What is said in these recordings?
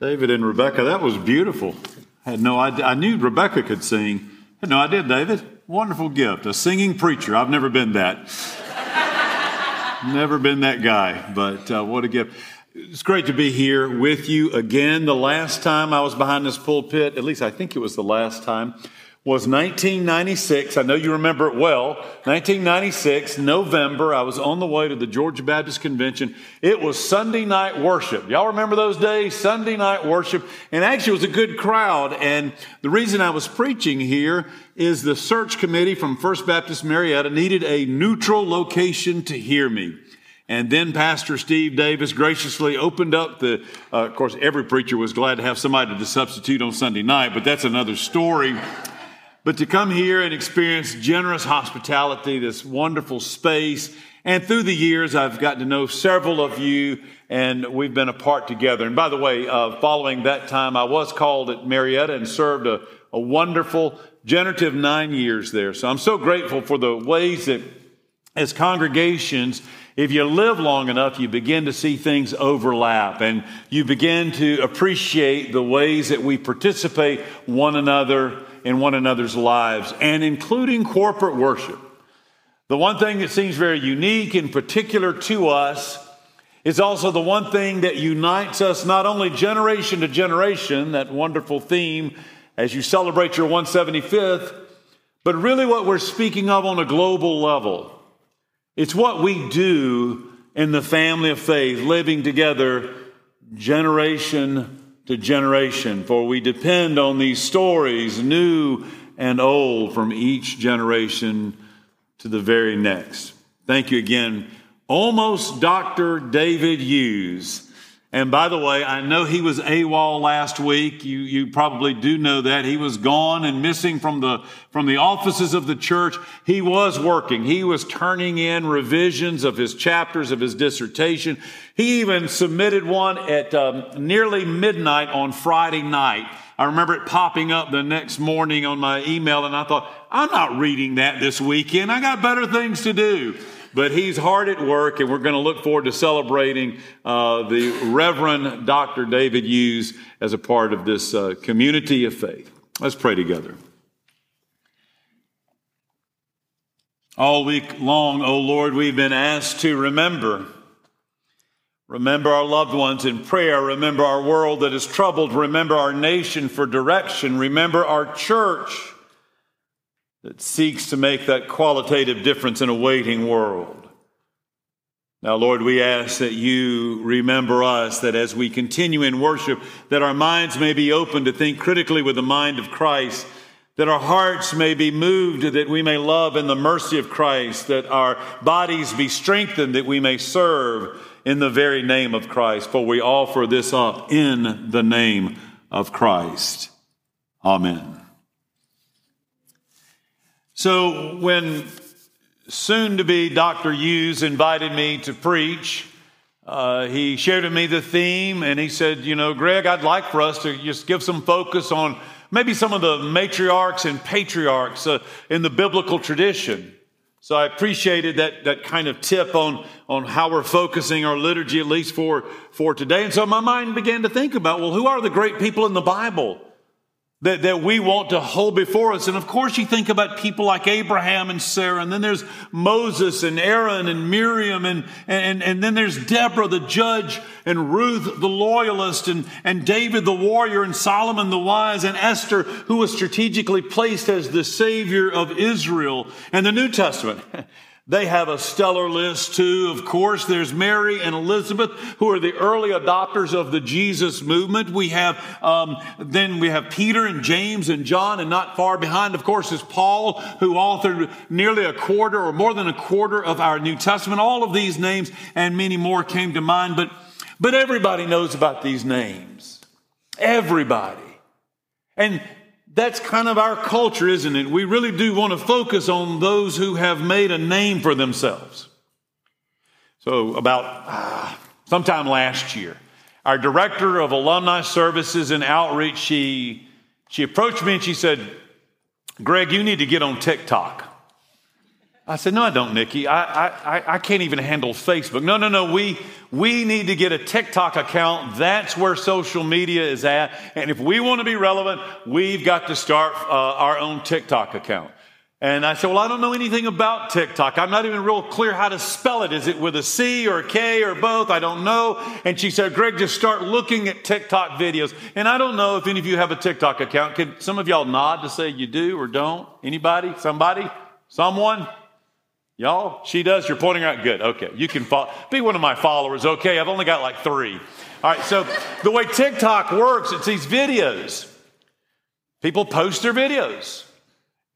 David and Rebecca, that was beautiful. I Had no idea. I knew Rebecca could sing. Had no idea, David. Wonderful gift. A singing preacher. I've never been that. never been that guy, but uh, what a gift. It's great to be here with you again. The last time I was behind this pulpit, at least I think it was the last time, was 1996. I know you remember it well. 1996, November. I was on the way to the Georgia Baptist Convention. It was Sunday night worship. Y'all remember those days? Sunday night worship. And actually, it was a good crowd. And the reason I was preaching here is the search committee from First Baptist Marietta needed a neutral location to hear me. And then Pastor Steve Davis graciously opened up the, uh, of course, every preacher was glad to have somebody to substitute on Sunday night, but that's another story. But to come here and experience generous hospitality, this wonderful space, and through the years, I've gotten to know several of you, and we've been apart together. And by the way, uh, following that time, I was called at Marietta and served a, a wonderful, generative nine years there. So I'm so grateful for the ways that, as congregations, if you live long enough, you begin to see things overlap and you begin to appreciate the ways that we participate one another in one another's lives and including corporate worship. The one thing that seems very unique and particular to us is also the one thing that unites us not only generation to generation, that wonderful theme as you celebrate your 175th, but really what we're speaking of on a global level. It's what we do in the family of faith, living together generation to generation, for we depend on these stories, new and old, from each generation to the very next. Thank you again. Almost Dr. David Hughes and by the way, I know he was AWOL last week. You, you probably do know that. He was gone and missing from the, from the offices of the church. He was working. He was turning in revisions of his chapters of his dissertation. He even submitted one at um, nearly midnight on Friday night. I remember it popping up the next morning on my email and I thought, I'm not reading that this weekend. I got better things to do but he's hard at work, and we're going to look forward to celebrating uh, the Reverend Dr. David Hughes as a part of this uh, community of faith. Let's pray together. All week long, O oh Lord, we've been asked to remember. Remember our loved ones in prayer. Remember our world that is troubled. Remember our nation for direction. Remember our church that seeks to make that qualitative difference in a waiting world. Now, Lord, we ask that you remember us, that as we continue in worship, that our minds may be open to think critically with the mind of Christ, that our hearts may be moved, that we may love in the mercy of Christ, that our bodies be strengthened, that we may serve in the very name of Christ. For we offer this up in the name of Christ. Amen. So when soon to be Dr. Hughes invited me to preach, uh, he shared with me the theme and he said, You know, Greg, I'd like for us to just give some focus on maybe some of the matriarchs and patriarchs uh, in the biblical tradition. So I appreciated that, that kind of tip on, on how we're focusing our liturgy, at least for, for today. And so my mind began to think about, well, who are the great people in the Bible? That, that we want to hold before us. And of course, you think about people like Abraham and Sarah, and then there's Moses and Aaron and Miriam, and, and, and then there's Deborah, the judge, and Ruth, the loyalist, and, and David, the warrior, and Solomon, the wise, and Esther, who was strategically placed as the savior of Israel. And the New Testament. They have a stellar list too. Of course, there's Mary and Elizabeth, who are the early adopters of the Jesus movement. We have, um, then we have Peter and James and John, and not far behind, of course, is Paul, who authored nearly a quarter or more than a quarter of our New Testament. All of these names and many more came to mind, but, but everybody knows about these names. Everybody. And that's kind of our culture, isn't it? We really do want to focus on those who have made a name for themselves. So, about uh, sometime last year, our director of alumni services and outreach, she, she approached me and she said, Greg, you need to get on TikTok. I said, No, I don't, Nikki. I, I, I can't even handle Facebook. No, no, no. We, we need to get a TikTok account. That's where social media is at. And if we want to be relevant, we've got to start uh, our own TikTok account. And I said, Well, I don't know anything about TikTok. I'm not even real clear how to spell it. Is it with a C or a K or both? I don't know. And she said, Greg, just start looking at TikTok videos. And I don't know if any of you have a TikTok account. Could some of y'all nod to say you do or don't? Anybody? Somebody? Someone? Y'all? She does? You're pointing out? Good. Okay. You can follow. Be one of my followers. Okay. I've only got like three. All right. So the way TikTok works, it's these videos. People post their videos.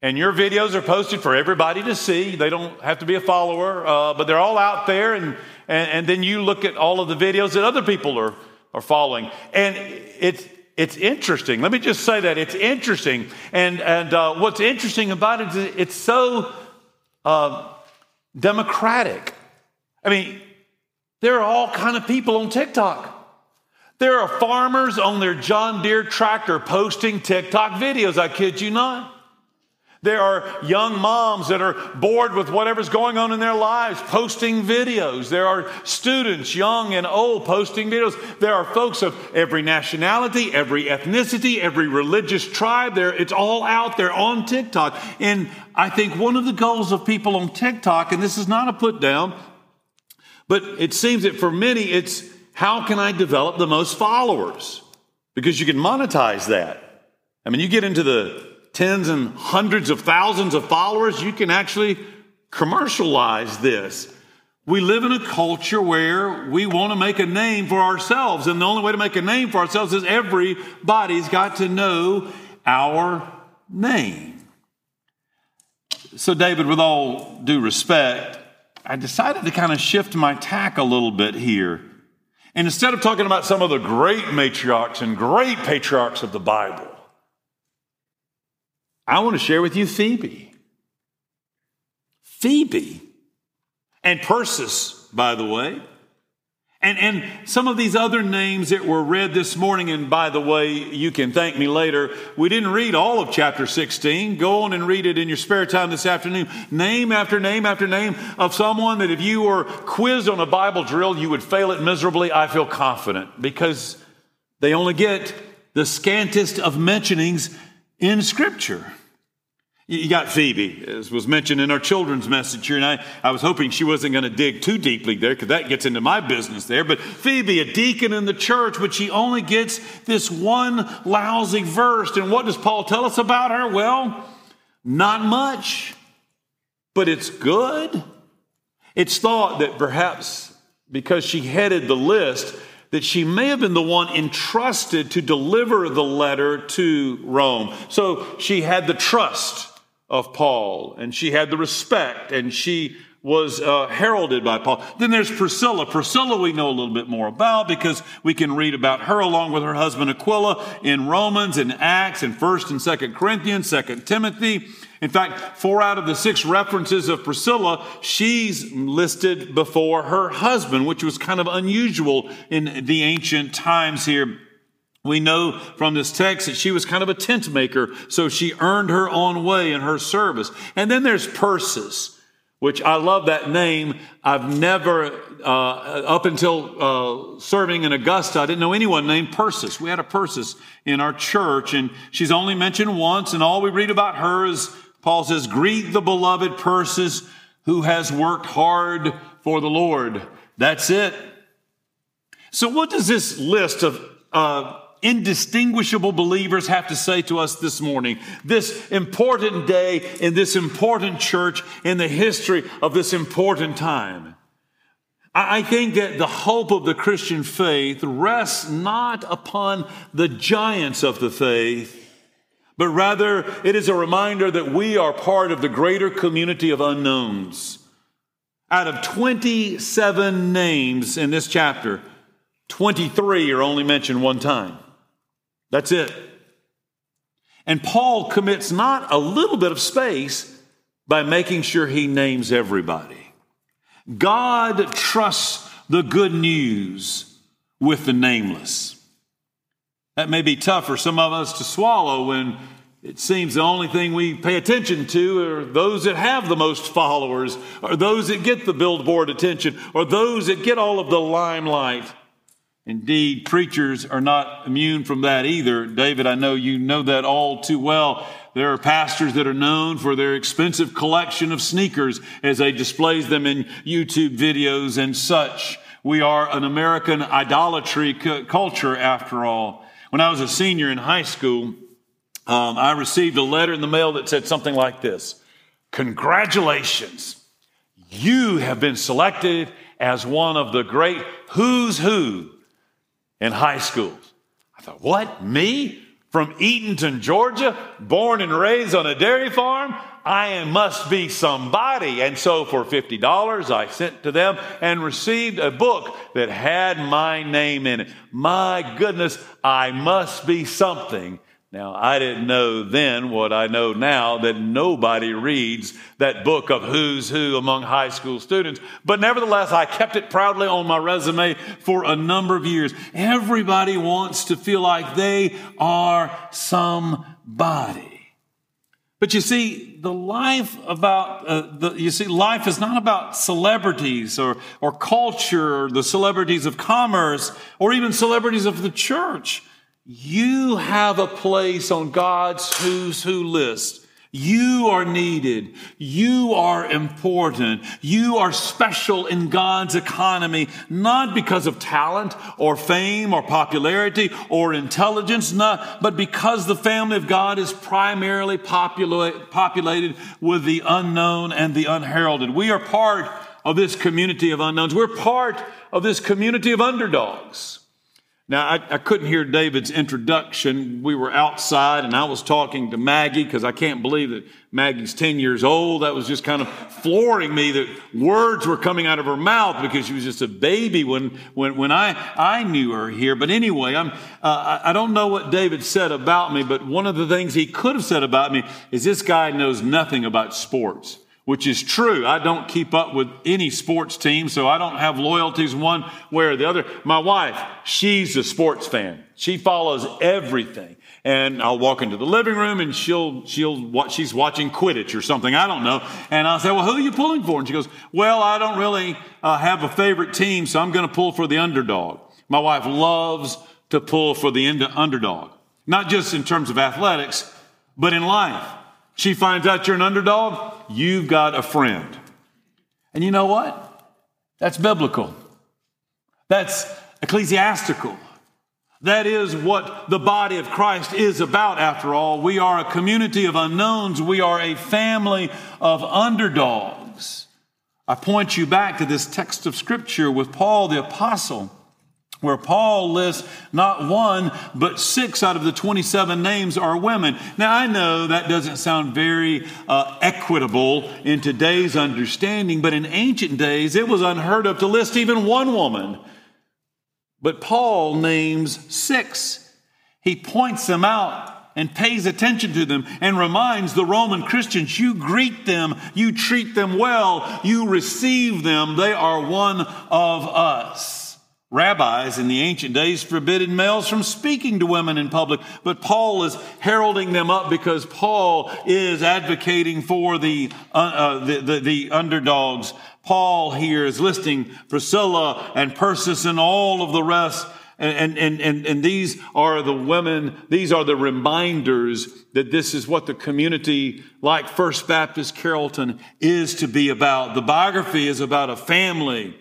And your videos are posted for everybody to see. They don't have to be a follower, uh, but they're all out there. And, and, and, then you look at all of the videos that other people are, are following. And it's, it's interesting. Let me just say that it's interesting. And, and uh, what's interesting about it is it's so uh, democratic. I mean, there are all kind of people on TikTok. There are farmers on their John Deere tractor posting TikTok videos. I kid you not. There are young moms that are bored with whatever's going on in their lives, posting videos. There are students, young and old, posting videos. There are folks of every nationality, every ethnicity, every religious tribe. There, it's all out there on TikTok. And I think one of the goals of people on TikTok, and this is not a put down, but it seems that for many, it's how can I develop the most followers? Because you can monetize that. I mean, you get into the tens and hundreds of thousands of followers, you can actually commercialize this. We live in a culture where we want to make a name for ourselves, and the only way to make a name for ourselves is everybody's got to know our name. So, David, with all due respect, I decided to kind of shift my tack a little bit here. And instead of talking about some of the great matriarchs and great patriarchs of the Bible, I want to share with you Phoebe. Phoebe. And Persis, by the way. And, and some of these other names that were read this morning, and by the way, you can thank me later. We didn't read all of chapter 16. Go on and read it in your spare time this afternoon. Name after name after name of someone that if you were quizzed on a Bible drill, you would fail it miserably. I feel confident because they only get the scantest of mentionings in Scripture. You got Phoebe, as was mentioned in our children's message here, and I, I was hoping she wasn't going to dig too deeply there because that gets into my business there. But Phoebe, a deacon in the church, but she only gets this one lousy verse. And what does Paul tell us about her? Well, not much, but it's good. It's thought that perhaps because she headed the list, that she may have been the one entrusted to deliver the letter to Rome. So she had the trust of Paul, and she had the respect, and she was uh, heralded by Paul. Then there's Priscilla. Priscilla we know a little bit more about because we can read about her along with her husband Aquila in Romans and Acts and 1st and 2nd Corinthians, 2nd Timothy. In fact, four out of the six references of Priscilla, she's listed before her husband, which was kind of unusual in the ancient times here. We know from this text that she was kind of a tent maker, so she earned her own way in her service. And then there's Persis, which I love that name. I've never, uh, up until uh, serving in Augusta, I didn't know anyone named Persis. We had a Persis in our church, and she's only mentioned once, and all we read about her is Paul says, Greet the beloved Persis who has worked hard for the Lord. That's it. So, what does this list of uh, indistinguishable believers have to say to us this morning, this important day in this important church in the history of this important time. I think that the hope of the Christian faith rests not upon the giants of the faith, but rather it is a reminder that we are part of the greater community of unknowns. Out of 27 names in this chapter, 23 are only mentioned one time. That's it. And Paul commits not a little bit of space by making sure he names everybody. God trusts the good news with the nameless. That may be tough for some of us to swallow when it seems the only thing we pay attention to are those that have the most followers, or those that get the billboard attention, or those that get all of the limelight. Indeed, preachers are not immune from that either. David, I know you know that all too well. There are pastors that are known for their expensive collection of sneakers as they displays them in YouTube videos and such. We are an American idolatry culture after all. When I was a senior in high school, um, I received a letter in the mail that said something like this Congratulations, you have been selected as one of the great who's who in high schools. I thought, what? Me? From Eatonton, Georgia, born and raised on a dairy farm? I must be somebody. And so for $50, I sent to them and received a book that had my name in it. My goodness, I must be something now, I didn't know then what I know now that nobody reads that book of who's who among high school students. But nevertheless, I kept it proudly on my resume for a number of years. Everybody wants to feel like they are somebody. But you see, the life about, uh, the, you see, life is not about celebrities or, or culture or the celebrities of commerce or even celebrities of the church. You have a place on God's who's who list. You are needed. You are important. You are special in God's economy, not because of talent or fame or popularity or intelligence, not, but because the family of God is primarily popula- populated with the unknown and the unheralded. We are part of this community of unknowns. We're part of this community of underdogs. Now, I, I, couldn't hear David's introduction. We were outside and I was talking to Maggie because I can't believe that Maggie's 10 years old. That was just kind of flooring me that words were coming out of her mouth because she was just a baby when, when, when I, I knew her here. But anyway, I'm, uh, I don't know what David said about me, but one of the things he could have said about me is this guy knows nothing about sports which is true. I don't keep up with any sports team, so I don't have loyalties one way or the other. My wife, she's a sports fan. She follows everything. And I'll walk into the living room and she'll, she'll, she's watching Quidditch or something. I don't know. And I'll say, well, who are you pulling for? And she goes, well, I don't really uh, have a favorite team, so I'm going to pull for the underdog. My wife loves to pull for the underdog. Not just in terms of athletics, but in life. She finds out you're an underdog, you've got a friend. And you know what? That's biblical. That's ecclesiastical. That is what the body of Christ is about, after all. We are a community of unknowns. We are a family of underdogs. I point you back to this text of Scripture with Paul the Apostle where Paul lists not one, but six out of the 27 names are women. Now, I know that doesn't sound very uh, equitable in today's understanding, but in ancient days, it was unheard of to list even one woman. But Paul names six. He points them out and pays attention to them and reminds the Roman Christians, you greet them, you treat them well, you receive them, they are one of us. Rabbis in the ancient days forbidden males from speaking to women in public, but Paul is heralding them up because Paul is advocating for the, uh, uh, the, the, the, underdogs. Paul here is listing Priscilla and Persis and all of the rest. And, and, and, and these are the women, these are the reminders that this is what the community like First Baptist Carrollton is to be about. The biography is about a family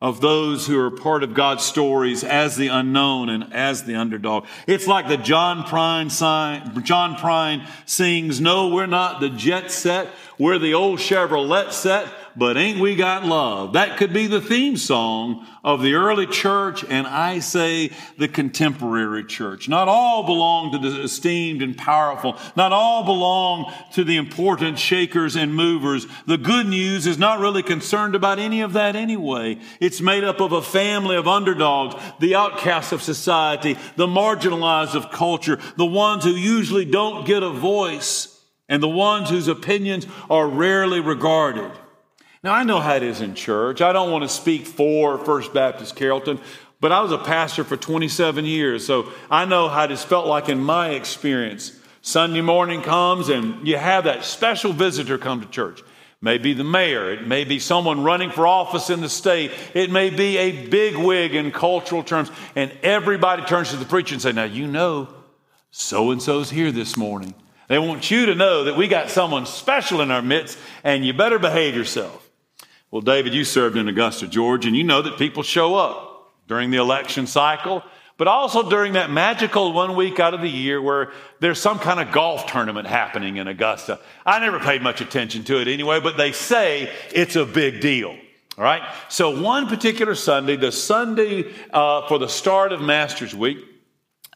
of those who are part of God's stories as the unknown and as the underdog. It's like the John Prine sign, John Prine sings, no, we're not the jet set. We're the old Chevrolet set but ain't we got love? That could be the theme song of the early church, and I say the contemporary church. Not all belong to the esteemed and powerful. Not all belong to the important shakers and movers. The good news is not really concerned about any of that anyway. It's made up of a family of underdogs, the outcasts of society, the marginalized of culture, the ones who usually don't get a voice, and the ones whose opinions are rarely regarded. Now, I know how it is in church. I don't want to speak for First Baptist Carrollton, but I was a pastor for 27 years, so I know how it has felt like in my experience. Sunday morning comes and you have that special visitor come to church. Maybe the mayor, it may be someone running for office in the state, it may be a big wig in cultural terms, and everybody turns to the preacher and say, Now you know, so and so's here this morning. They want you to know that we got someone special in our midst, and you better behave yourself. Well, David, you served in Augusta, Georgia, and you know that people show up during the election cycle but also during that magical one week out of the year where there's some kind of golf tournament happening in Augusta. I never paid much attention to it anyway, but they say it's a big deal. All right. So one particular Sunday, the Sunday uh, for the start of Masters Week,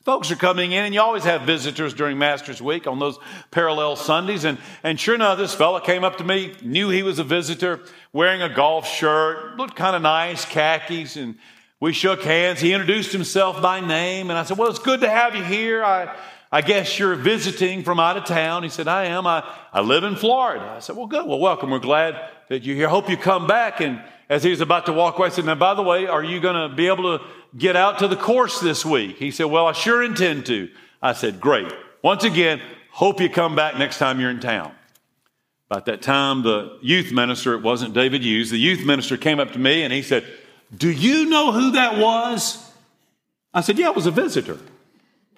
folks are coming in, and you always have visitors during Masters Week on those parallel Sundays. And, and sure enough, this fella came up to me, knew he was a visitor, wearing a golf shirt, looked kind of nice, khakis, and we shook hands. He introduced himself by name, and I said, Well, it's good to have you here. I, I guess you're visiting from out of town. He said, I am. I, I live in Florida. I said, Well, good. Well, welcome. We're glad that you're here. Hope you come back. And as he was about to walk away, I said, Now, by the way, are you going to be able to get out to the course this week? He said, Well, I sure intend to. I said, Great. Once again, hope you come back next time you're in town. About that time, the youth minister, it wasn't David Hughes, the youth minister came up to me and he said, do you know who that was? I said, Yeah, it was a visitor.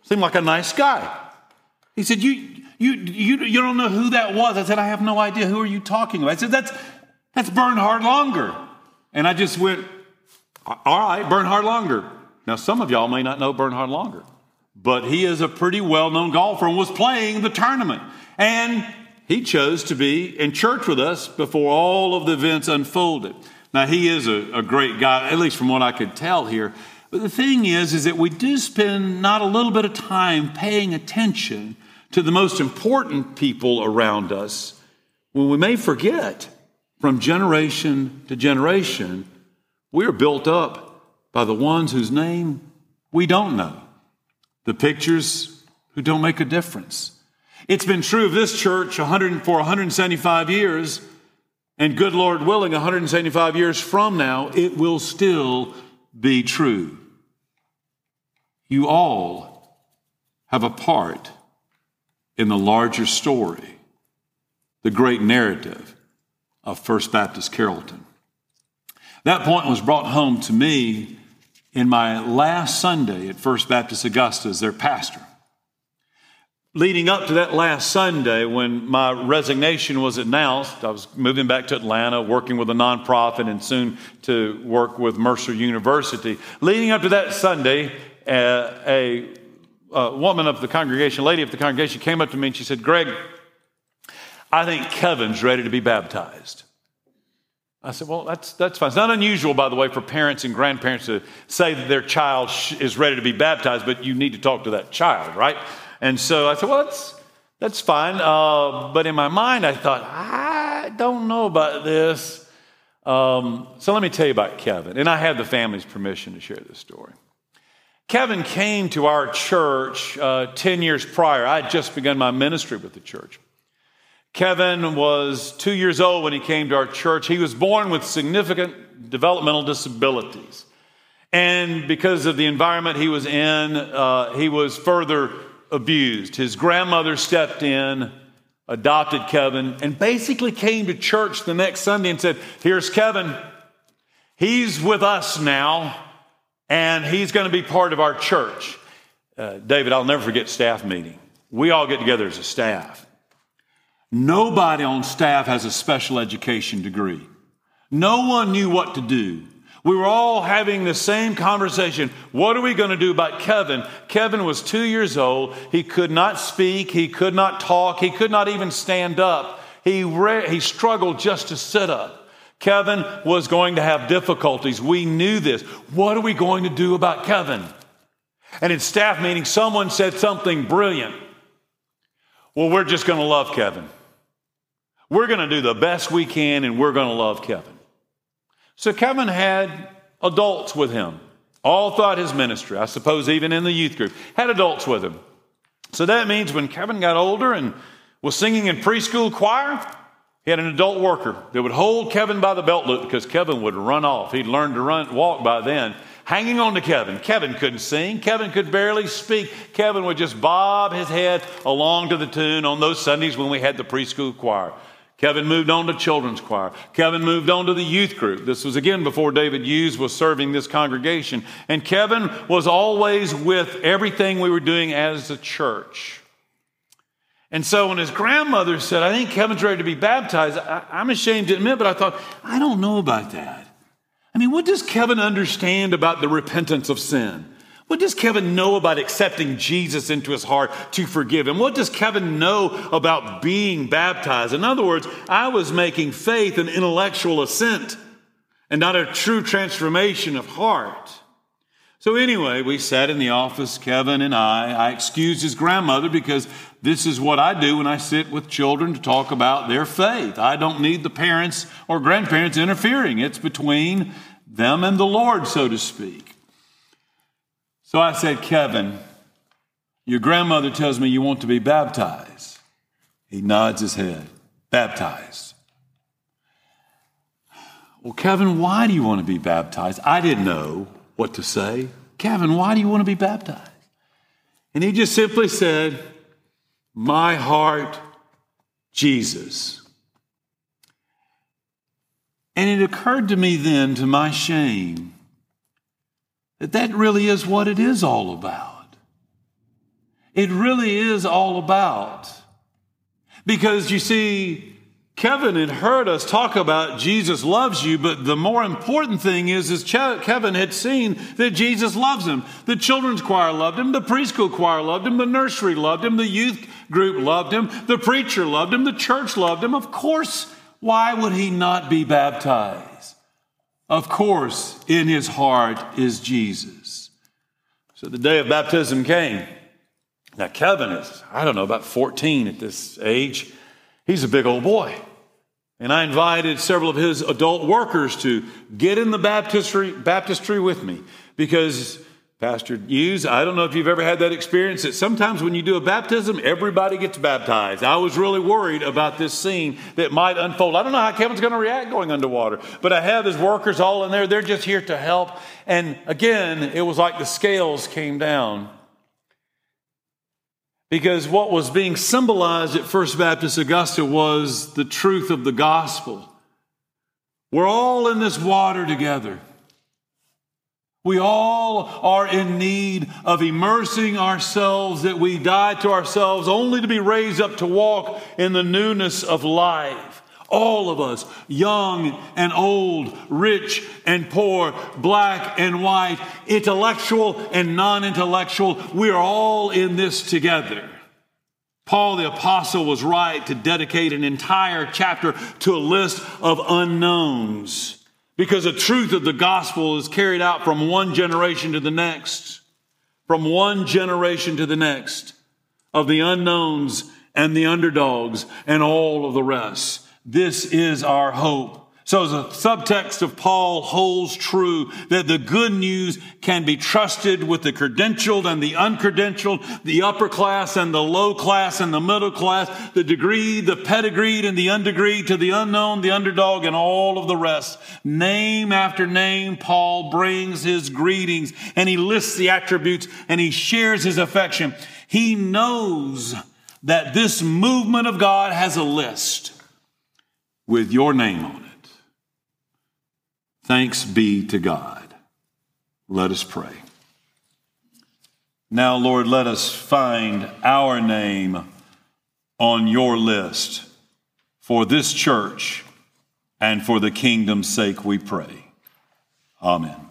Seemed like a nice guy. He said, You, you, you, you don't know who that was? I said, I have no idea. Who are you talking about? I said, That's, that's Bernhard Langer. And I just went, All right, Bernhard Langer. Now, some of y'all may not know Bernhard Langer, but he is a pretty well known golfer and was playing the tournament. And he chose to be in church with us before all of the events unfolded. Now, he is a, a great guy, at least from what I could tell here. But the thing is, is that we do spend not a little bit of time paying attention to the most important people around us when we may forget from generation to generation, we are built up by the ones whose name we don't know, the pictures who don't make a difference. It's been true of this church 100, for 175 years and good Lord willing, 175 years from now, it will still be true. You all have a part in the larger story, the great narrative of First Baptist Carrollton. That point was brought home to me in my last Sunday at First Baptist Augusta as their pastor leading up to that last Sunday when my resignation was announced, I was moving back to Atlanta, working with a nonprofit, and soon to work with Mercer University. Leading up to that Sunday, uh, a, a woman of the congregation, lady of the congregation, came up to me and she said, Greg, I think Kevin's ready to be baptized. I said, Well, that's, that's fine. It's not unusual, by the way, for parents and grandparents to say that their child is ready to be baptized, but you need to talk to that child, right? And so I said, well, that's, that's fine. Uh, but in my mind, I thought, I don't know about this. Um, so let me tell you about Kevin. And I have the family's permission to share this story. Kevin came to our church uh, 10 years prior. I had just begun my ministry with the church. Kevin was two years old when he came to our church. He was born with significant developmental disabilities. And because of the environment he was in, uh, he was further abused. His grandmother stepped in, adopted Kevin, and basically came to church the next Sunday and said, Here's Kevin. He's with us now, and he's going to be part of our church. Uh, David, I'll never forget staff meeting. We all get together as a staff. Nobody on staff has a special education degree. No one knew what to do. We were all having the same conversation. What are we going to do about Kevin? Kevin was two years old. He could not speak. He could not talk. He could not even stand up. He, re- he struggled just to sit up. Kevin was going to have difficulties. We knew this. What are we going to do about Kevin? And in staff meeting, someone said something brilliant. Well, we're just going to love Kevin. We're going to do the best we can and we're going to love Kevin. So Kevin had adults with him all throughout his ministry. I suppose even in the youth group, had adults with him. So that means when Kevin got older and was singing in preschool choir, he had an adult worker that would hold Kevin by the belt loop because Kevin would run off. He'd learned to run, walk by then. hanging on to Kevin. Kevin couldn't sing. Kevin could barely speak. Kevin would just bob his head along to the tune on those Sundays when we had the preschool choir. Kevin moved on to children's choir. Kevin moved on to the youth group. This was again before David Hughes was serving this congregation. And Kevin was always with everything we were doing as a church. And so when his grandmother said, I think Kevin's ready to be baptized, I, am ashamed to admit, but I thought, I don't know about that. I mean, what does Kevin understand about the repentance of sin? What does Kevin know about accepting Jesus into his heart to forgive him? What does Kevin know about being baptized? In other words, I was making faith an intellectual assent and not a true transformation of heart. So, anyway, we sat in the office, Kevin and I. I excused his grandmother because this is what I do when I sit with children to talk about their faith. I don't need the parents or grandparents interfering, it's between them and the Lord, so to speak. So I said, Kevin, your grandmother tells me you want to be baptized. He nods his head. Baptized. Well, Kevin, why do you want to be baptized? I didn't know what to say. Kevin, why do you want to be baptized? And he just simply said, My heart, Jesus. And it occurred to me then, to my shame, that that really is what it is all about. It really is all about. Because you see, Kevin had heard us talk about Jesus loves you, but the more important thing is, is Kevin had seen that Jesus loves him. The children's choir loved him, the preschool choir loved him, the nursery loved him, the youth group loved him, the preacher loved him, the church loved him. Of course, why would he not be baptized? Of course, in his heart is Jesus. So the day of baptism came. Now, Kevin is, I don't know, about 14 at this age. He's a big old boy. And I invited several of his adult workers to get in the baptistry, baptistry with me because Pastor Hughes, I don't know if you've ever had that experience that sometimes when you do a baptism, everybody gets baptized. I was really worried about this scene that might unfold. I don't know how Kevin's going to react going underwater, but I have his workers all in there. They're just here to help. And again, it was like the scales came down. Because what was being symbolized at First Baptist Augusta was the truth of the gospel. We're all in this water together. We all are in need of immersing ourselves, that we die to ourselves only to be raised up to walk in the newness of life. All of us, young and old, rich and poor, black and white, intellectual and non intellectual, we are all in this together. Paul the Apostle was right to dedicate an entire chapter to a list of unknowns because the truth of the gospel is carried out from one generation to the next, from one generation to the next, of the unknowns and the underdogs and all of the rest. This is our hope. So the subtext of Paul holds true that the good news can be trusted with the credentialed and the uncredentialed, the upper class and the low class and the middle class, the degree, the pedigreed and the undegreed to the unknown, the underdog and all of the rest. Name after name, Paul brings his greetings and he lists the attributes and he shares his affection. He knows that this movement of God has a list with your name on it. Thanks be to God. Let us pray. Now, Lord, let us find our name on your list for this church and for the kingdom's sake, we pray. Amen.